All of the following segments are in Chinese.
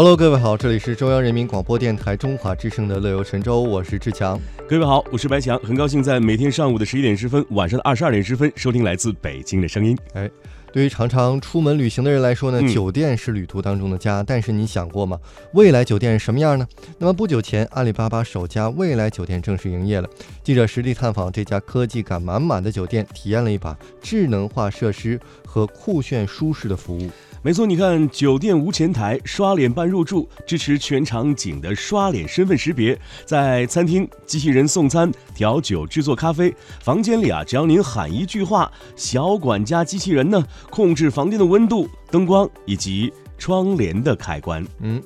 Hello，各位好，这里是中央人民广播电台中华之声的乐游神州，我是志强。各位好，我是白强，很高兴在每天上午的十一点十分，晚上的二十二点十分收听来自北京的声音。哎，对于常常出门旅行的人来说呢，嗯酒店是旅途当中的家。但是你想过吗？未来酒店是什么样呢？那么不久前，阿里巴巴首家未来酒店正式营业了。记者实地探访这家科技感满满的酒店，体验了一把智能化设施和酷炫舒适的服务。没错，你看，酒店无前台，刷脸办入住，支持全场景的刷脸身份识别。在餐厅，机器人送餐、调酒、制作咖啡。房间里啊，只要您喊一句话，小管家机器人呢，控制房间的温度、灯光以及窗帘的开关。嗯，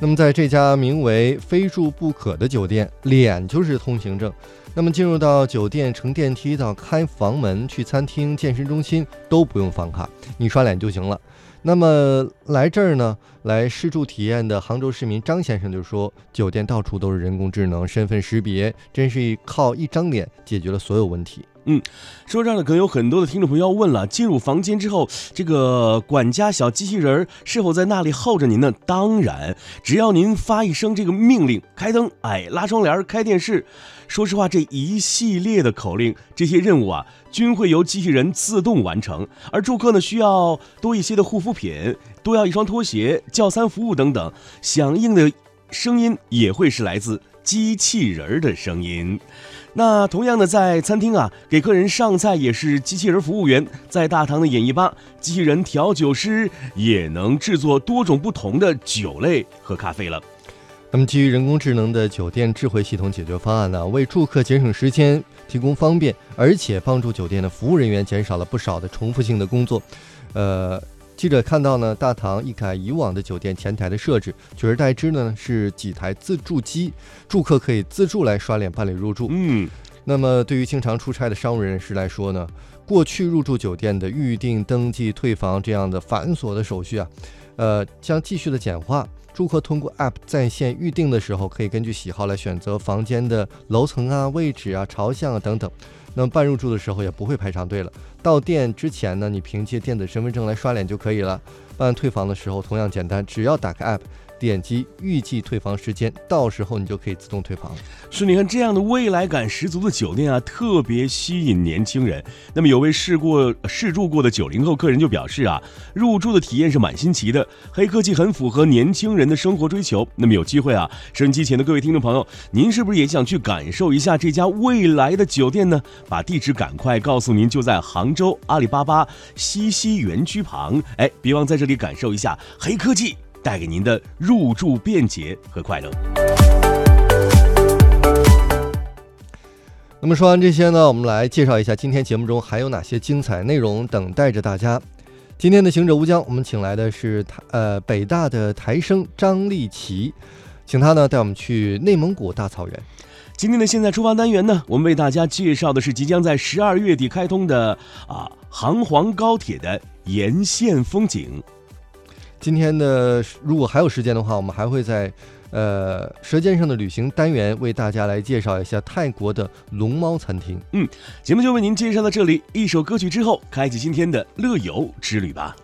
那么在这家名为“非住不可”的酒店，脸就是通行证。那么进入到酒店，乘电梯到开房门、去餐厅、健身中心都不用房卡，你刷脸就行了。那么来这儿呢，来试住体验的杭州市民张先生就说，酒店到处都是人工智能身份识别，真是靠一张脸解决了所有问题。嗯说这儿呢，可能有很多的听众朋友要问了：进入房间之后，这个管家小机器人是否在那里候着您呢？当然，只要您发一声这个命令，开灯，哎，拉窗帘，开电视。说实话，这一系列的口令，这些任务啊，均会由机器人自动完成。而住客呢，需要多一些的护肤品，多要一双拖鞋，叫餐服务等等，响应的声音也会是来自机器人的声音。那同样的，在餐厅啊，给客人上菜也是机器人服务员；在大堂的演艺吧，机器人调酒师也能制作多种不同的酒类和咖啡了。那么，基于人工智能的酒店智慧系统解决方案呢，为住客节省时间、提供方便，而且帮助酒店的服务人员减少了不少的重复性的工作。呃，记者看到呢，大堂一改以往的酒店前台的设置，取而代之呢是几台自助机，住客可以自助来刷脸办理入住。嗯，那么，对于经常出差的商务人士来说呢，过去入住酒店的预订、登记、退房这样的繁琐的手续啊，呃，将继续的简化。住客通过 App 在线预订的时候，可以根据喜好来选择房间的楼层啊、位置啊、朝向啊等等。那么办入住的时候也不会排长队了。到店之前呢，你凭借电子身份证来刷脸就可以了。办退房的时候同样简单，只要打开 App，点击预计退房时间，到时候你就可以自动退房了。是，你看这样的未来感十足的酒店啊，特别吸引年轻人。那么有位试过试住过的九零后客人就表示啊，入住的体验是蛮新奇的，黑科技很符合年轻人的生活追求。那么有机会啊，收音机前的各位听众朋友，您是不是也想去感受一下这家未来的酒店呢？把地址赶快告诉您，就在杭州阿里巴巴西溪园区旁。哎，别忘在这里感受一下黑科技带给您的入住便捷和快乐。那么说完这些呢，我们来介绍一下今天节目中还有哪些精彩内容等待着大家。今天的行者乌江，我们请来的是台呃北大的台生张立奇，请他呢带我们去内蒙古大草原。今天的现在出发单元呢，我们为大家介绍的是即将在十二月底开通的啊杭黄高铁的沿线风景。今天呢如果还有时间的话，我们还会在呃《舌尖上的旅行》单元为大家来介绍一下泰国的龙猫餐厅。嗯节目就为您介绍到这里，一首歌曲之后，开启今天的乐游之旅吧。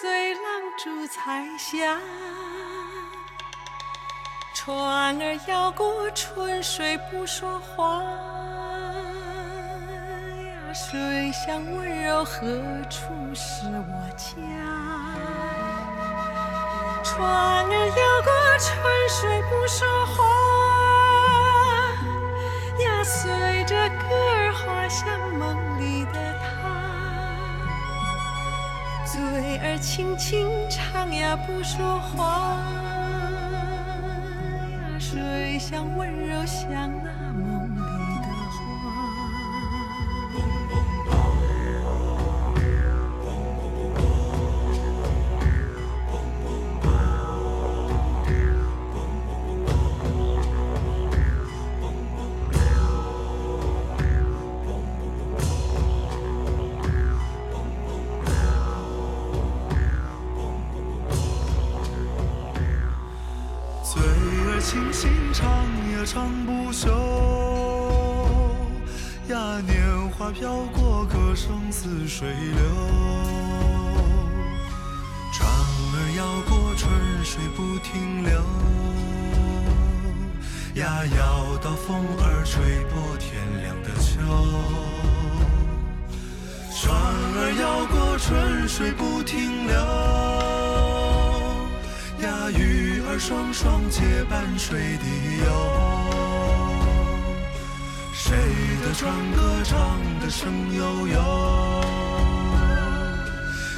随浪逐彩霞。船儿摇过春水不说话呀，水乡温柔何处是我家？船儿摇过春水不说话呀，随着歌儿滑向梦里嘴儿轻轻唱呀，不说话呀，水乡温柔像那长不休。呀，年华飘过，歌声似水流。船儿摇过，春水不停留。呀，摇到风儿吹破天亮的秋。船儿摇过，春水不停留。呀，鱼儿双双结伴水底游。谁的船歌唱得声悠悠？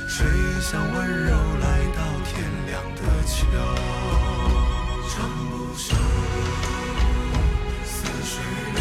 谁想温柔来到天亮的秋？唱不休。似水流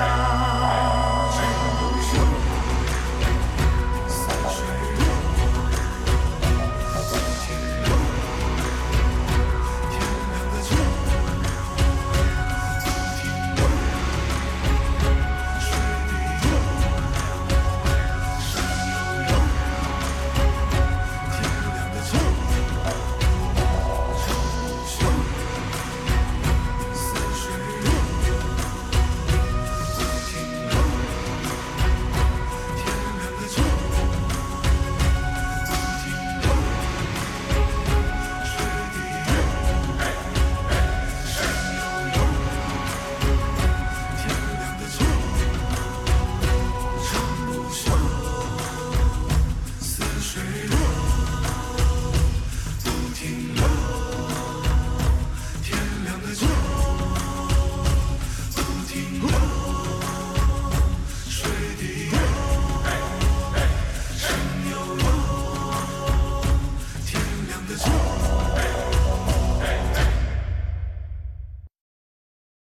love.